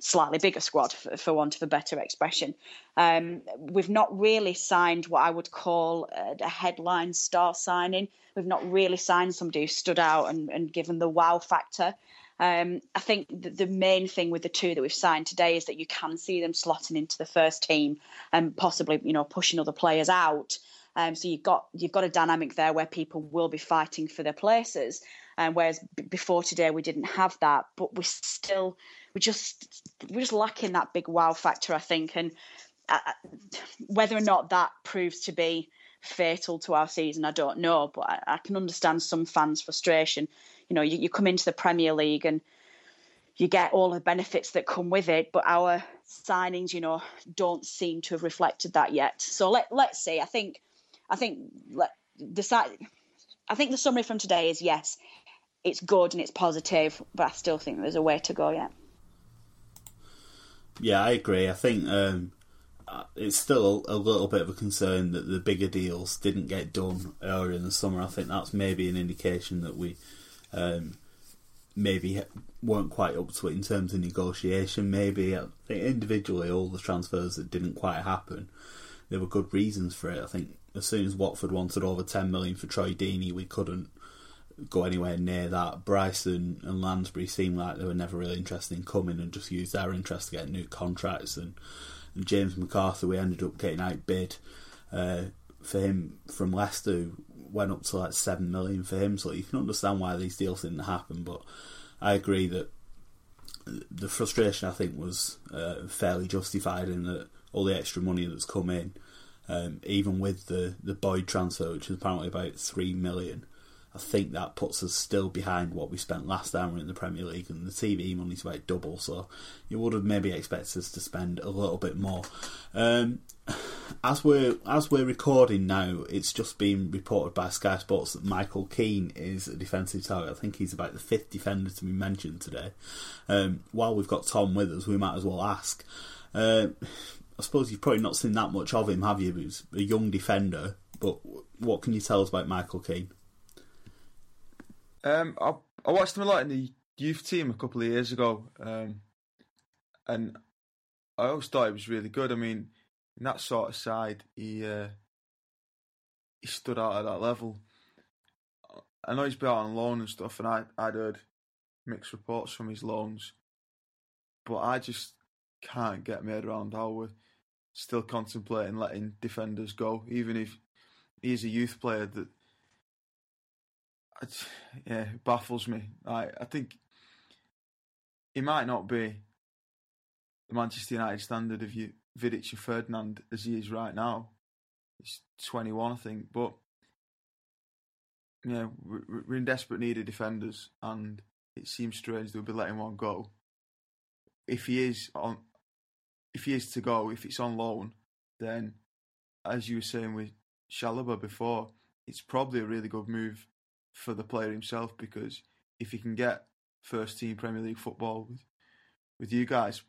slightly bigger squad, for, for want of a better expression. Um, we've not really signed what I would call a, a, headline star signing. We've not really signed somebody who stood out and, and given the wow factor. Um, I think the, main thing with the two that we've signed today is that you can see them slotting into the first team and possibly, you know, pushing other players out. Um, so you've got you've got a dynamic there where people will be fighting for their places, and um, whereas b- before today we didn't have that. But we still we just we're just lacking that big wow factor, I think, and uh, whether or not that proves to be fatal to our season, I don't know. But I, I can understand some fans' frustration. You know, you, you come into the Premier League and you get all the benefits that come with it, but our signings, you know, don't seem to have reflected that yet. So let let's see. I think I think let decide. I think the summary from today is yes, it's good and it's positive, but I still think there's a way to go yet. Yeah, I agree. I think um, uh, it's still a little bit of a concern that the bigger deals didn't get done earlier in the summer. I think that's maybe an indication that we um, maybe weren't quite up to it in terms of negotiation. Maybe I think individually, all the transfers that didn't quite happen, there were good reasons for it. I think as soon as Watford wanted over ten million for Troy Deeney, we couldn't go anywhere near that. Bryson and Lansbury seemed like they were never really interested in coming and just used their interest to get new contracts and and James McArthur, we ended up getting outbid uh, for him from Leicester, went up to like seven million for him. So you can understand why these deals didn't happen. But I agree that the frustration I think was uh, fairly justified in that all the extra money that's come in, um, even with the the Boyd transfer, which is apparently about three million. I think that puts us still behind what we spent last time in the Premier League, and the TV money's about double. So you would have maybe expected us to spend a little bit more. Um, as we're as we're recording now, it's just been reported by Sky Sports that Michael Keane is a defensive target. I think he's about the fifth defender to be mentioned today. Um, while we've got Tom with us, we might as well ask. Uh, I suppose you've probably not seen that much of him, have you? He's a young defender, but what can you tell us about Michael Keane? Um, I, I watched him a lot in the youth team a couple of years ago, um, and I always thought he was really good. I mean, in that sort of side, he uh, he stood out at that level. I know he's been out on loan and stuff, and I I'd heard mixed reports from his loans, but I just can't get my head around how we're still contemplating letting defenders go, even if he's a youth player that yeah, baffles me. I I think he might not be the Manchester United standard of you Vidic and Ferdinand as he is right now. He's 21, I think, but yeah, we're in desperate need of defenders, and it seems strange they'll be letting one go. If he is on, if he is to go, if it's on loan, then as you were saying with Chalobah before, it's probably a really good move for the player himself because if he can get first team Premier League football with with you guys,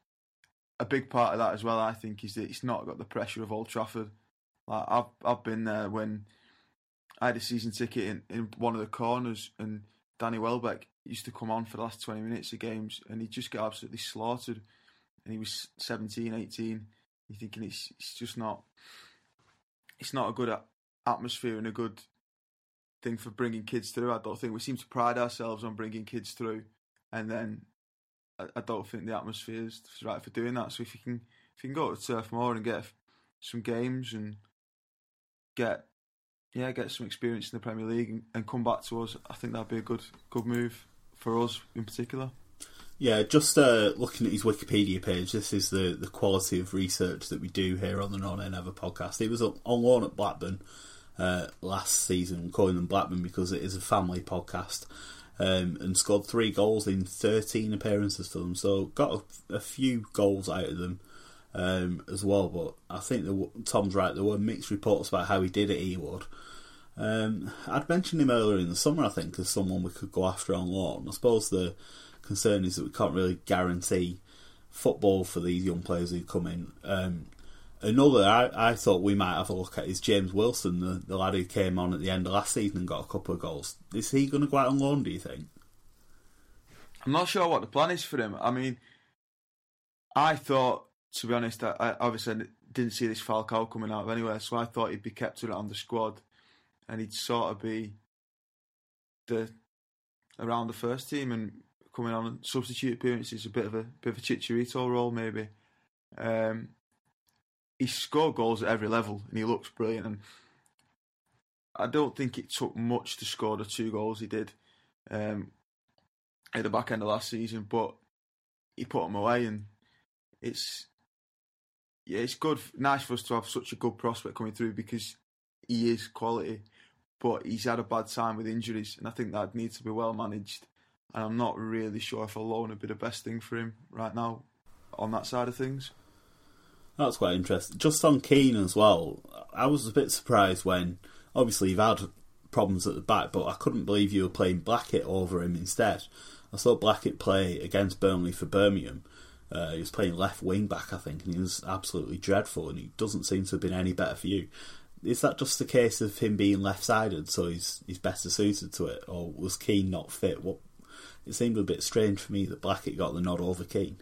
a big part of that as well, I think, is that it's not got the pressure of Old Trafford. Like I've I've been there when I had a season ticket in, in one of the corners and Danny Welbeck used to come on for the last 20 minutes of games and he'd just get absolutely slaughtered. And he was 17, 18. You're thinking it's, it's just not, it's not a good atmosphere and a good thing for bringing kids through. I don't think we seem to pride ourselves on bringing kids through, and then I, I don't think the atmosphere is right for doing that. So if you can if you can go to Turf Moor and get some games and get yeah get some experience in the Premier League and, and come back to us, I think that'd be a good good move for us in particular. Yeah, just uh, looking at his Wikipedia page, this is the, the quality of research that we do here on the Non Ever podcast. He was on loan at Blackburn uh, last season, calling them Blackburn because it is a family podcast, um, and scored three goals in 13 appearances for them. So got a, a few goals out of them um, as well. But I think the, Tom's right. There were mixed reports about how he did at Ewood. Um, I'd mentioned him earlier in the summer, I think, as someone we could go after on loan. I suppose the concern is that we can't really guarantee football for these young players who come in. Um, Another I, I thought we might have a look at is James Wilson, the, the lad who came on at the end of last season and got a couple of goals. Is he going to go out on loan, do you think? I'm not sure what the plan is for him. I mean, I thought, to be honest, I, I obviously didn't see this Falcao coming out of anywhere, so I thought he'd be kept around the squad and he'd sort of be the around the first team and coming on substitute appearances, a bit of a bit of a Chicharito role maybe. Um, he scored goals at every level and he looks brilliant. And I don't think it took much to score the two goals he did um, at the back end of last season, but he put them away. And it's yeah, it's good, nice for us to have such a good prospect coming through because he is quality, but he's had a bad time with injuries, and I think that needs to be well managed. And I'm not really sure if a loan would be the best thing for him right now on that side of things. That's quite interesting. Just on Keane as well, I was a bit surprised when, obviously, you've had problems at the back, but I couldn't believe you were playing Blackett over him instead. I saw Blackett play against Burnley for Birmingham. Uh, he was playing left wing back, I think, and he was absolutely dreadful, and he doesn't seem to have been any better for you. Is that just a case of him being left sided, so he's he's better suited to it, or was Keane not fit? What it seemed a bit strange for me that Blackett got the nod over Keane.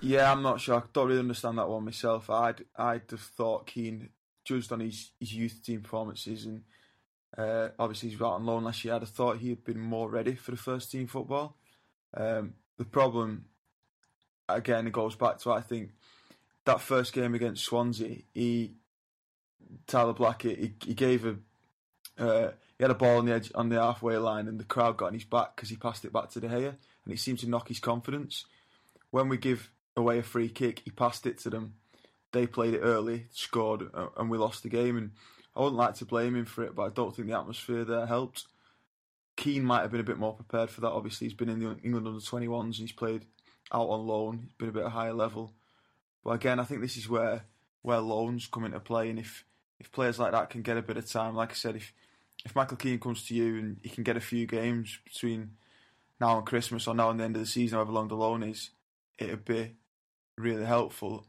Yeah, I'm not sure. I don't really understand that one myself. I'd I'd have thought Keane, judged on his, his youth team performances and uh, obviously he's out on loan last year, I'd have thought he had been more ready for the first team football. Um, the problem, again, it goes back to I think that first game against Swansea, he Tyler Blackett, he, he gave a uh, he had a ball on the edge on the halfway line, and the crowd got on his back because he passed it back to De Gea, and it seemed to knock his confidence. When we give away a free kick. He passed it to them. they played it early, scored, uh, and we lost the game. And I wouldn't like to blame him for it, but I don't think the atmosphere there helped. Keane might have been a bit more prepared for that. Obviously, he's been in the England under 21s and he's played out on loan. He's been a bit higher level. But again, I think this is where where loans come into play. And if, if players like that can get a bit of time, like I said, if if Michael Keane comes to you and he can get a few games between now and Christmas or now and the end of the season, however long the loan is, it'd be really helpful.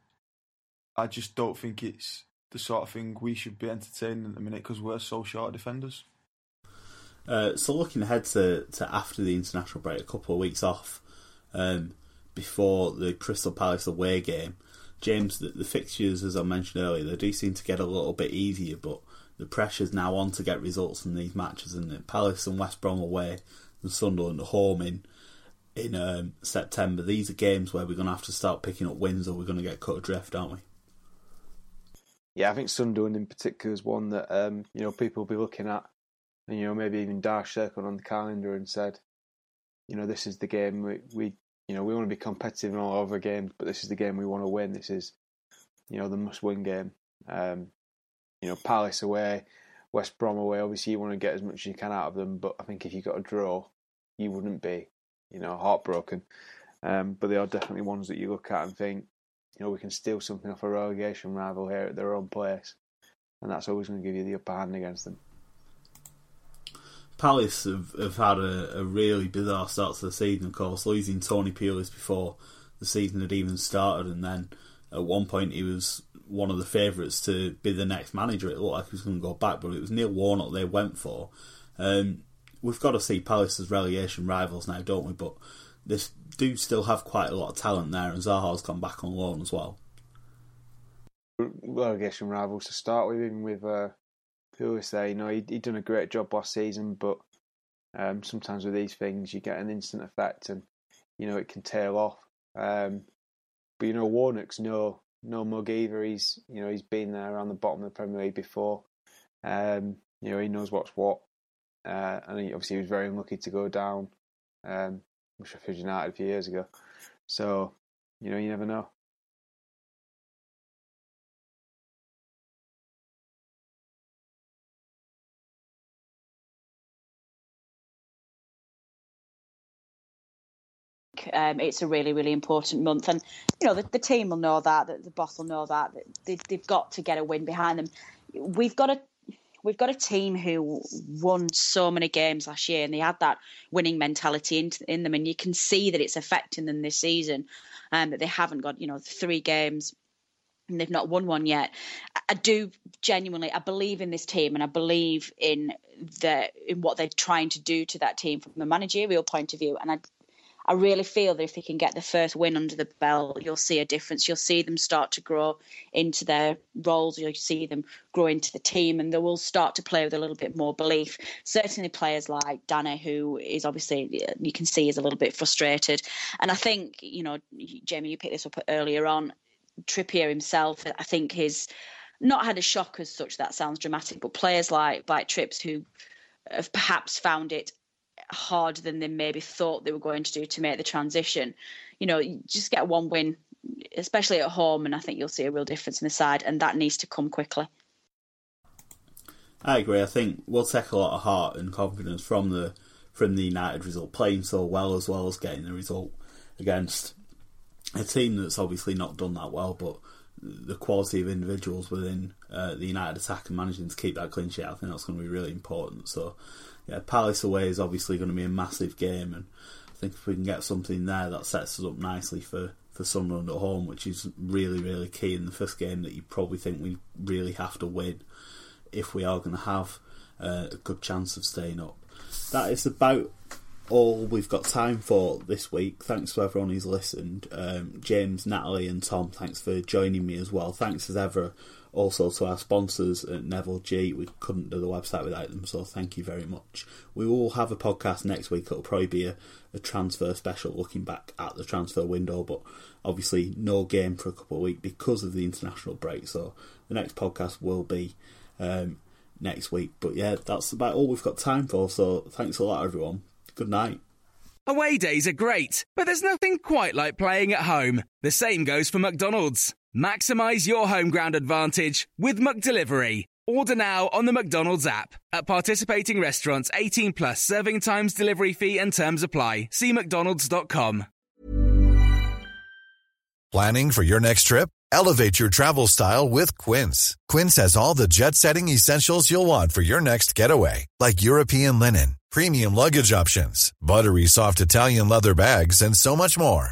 I just don't think it's the sort of thing we should be entertaining at the minute because we're so short of defenders. Uh, so looking ahead to, to after the international break, a couple of weeks off um, before the Crystal Palace away game, James, the, the, fixtures, as I mentioned earlier, they do seem to get a little bit easier, but the pressure's now on to get results from these matches, and Palace and West Brom away, and Sunderland home in in um, September. These are games where we're going to have to start picking up wins, or we're going to get cut adrift, aren't we? Yeah, I think Sunderland in particular is one that um, you know people will be looking at and you know maybe even dark circled on the calendar and said, you know, this is the game we, we you know we want to be competitive in all other games, but this is the game we want to win. This is, you know, the must-win game. Um, you know, Palace away, West Brom away. Obviously, you want to get as much as you can out of them, but I think if you got a draw, you wouldn't be, you know, heartbroken. Um, but they are definitely ones that you look at and think, you know, we can steal something off a relegation rival here at their own place, and that's always going to give you the upper hand against them. Palace have, have had a, a, really bizarre start to the season, of course, losing Tony Pulis before the season had even started, and then at one point he was one of the favourites to be the next manager. It looked like he was going to go back, but it was Neil Warnock they went for. Um, we've got to see Palace as relegation rivals now, don't we? But they do still have quite a lot of talent there, and Zaha's back on loan as well. Relegation rivals to start with, even with uh, there. You know, he he done a great job last season, but um, sometimes with these things you get an instant effect, and you know it can tail off. Um, but you know, Warnock's no no mug either. He's you know he's been there around the bottom of the Premier League before. Um, you know, he knows what's what, uh, and he, obviously he was very unlucky to go down um, with Sheffield United a few years ago. So you know, you never know. Um, it's a really, really important month, and you know the, the team will know that, the, the boss will know that. They, they've got to get a win behind them. We've got a we've got a team who won so many games last year, and they had that winning mentality in, in them, and you can see that it's affecting them this season. Um, that they haven't got you know three games and they've not won one yet. I do genuinely, I believe in this team, and I believe in the in what they're trying to do to that team from a managerial point of view. And I I really feel that if they can get the first win under the belt, you'll see a difference. You'll see them start to grow into their roles. You'll see them grow into the team, and they will start to play with a little bit more belief. Certainly, players like Danny, who is obviously you can see is a little bit frustrated, and I think you know, Jamie, you picked this up earlier on. Trippier himself, I think, has not had a shock as such. That sounds dramatic, but players like like Trips who have perhaps found it harder than they maybe thought they were going to do to make the transition. You know, you just get one win, especially at home, and I think you'll see a real difference in the side, and that needs to come quickly. I agree. I think we'll take a lot of heart and confidence from the from the United result, playing so well as well as getting the result against a team that's obviously not done that well, but the quality of individuals within uh, the United attack and managing to keep that clean sheet, I think that's going to be really important. So yeah, Palace away is obviously going to be a massive game, and I think if we can get something there, that sets us up nicely for for Sunderland at home, which is really really key in the first game that you probably think we really have to win if we are going to have uh, a good chance of staying up. That is about all we've got time for this week. Thanks to everyone who's listened. Um, James, Natalie, and Tom, thanks for joining me as well. Thanks as ever also to our sponsors at Neville G. We couldn't do the website without them, so thank you very much. We will have a podcast next week. It'll probably be a, a transfer special looking back at the transfer window, but obviously no game for a couple of weeks because of the international break. So the next podcast will be um, next week. But yeah, that's about all we've got time for. So thanks a lot, everyone. Good night. Away days are great, but there's nothing quite like playing at home. The same goes for McDonald's. Maximise your home ground advantage with McDelivery. Order now on the McDonald's app. At participating restaurants, 18 plus serving times, delivery fee, and terms apply. See McDonald's.com. Planning for your next trip? Elevate your travel style with Quince. Quince has all the jet setting essentials you'll want for your next getaway, like European linen, premium luggage options, buttery soft Italian leather bags, and so much more.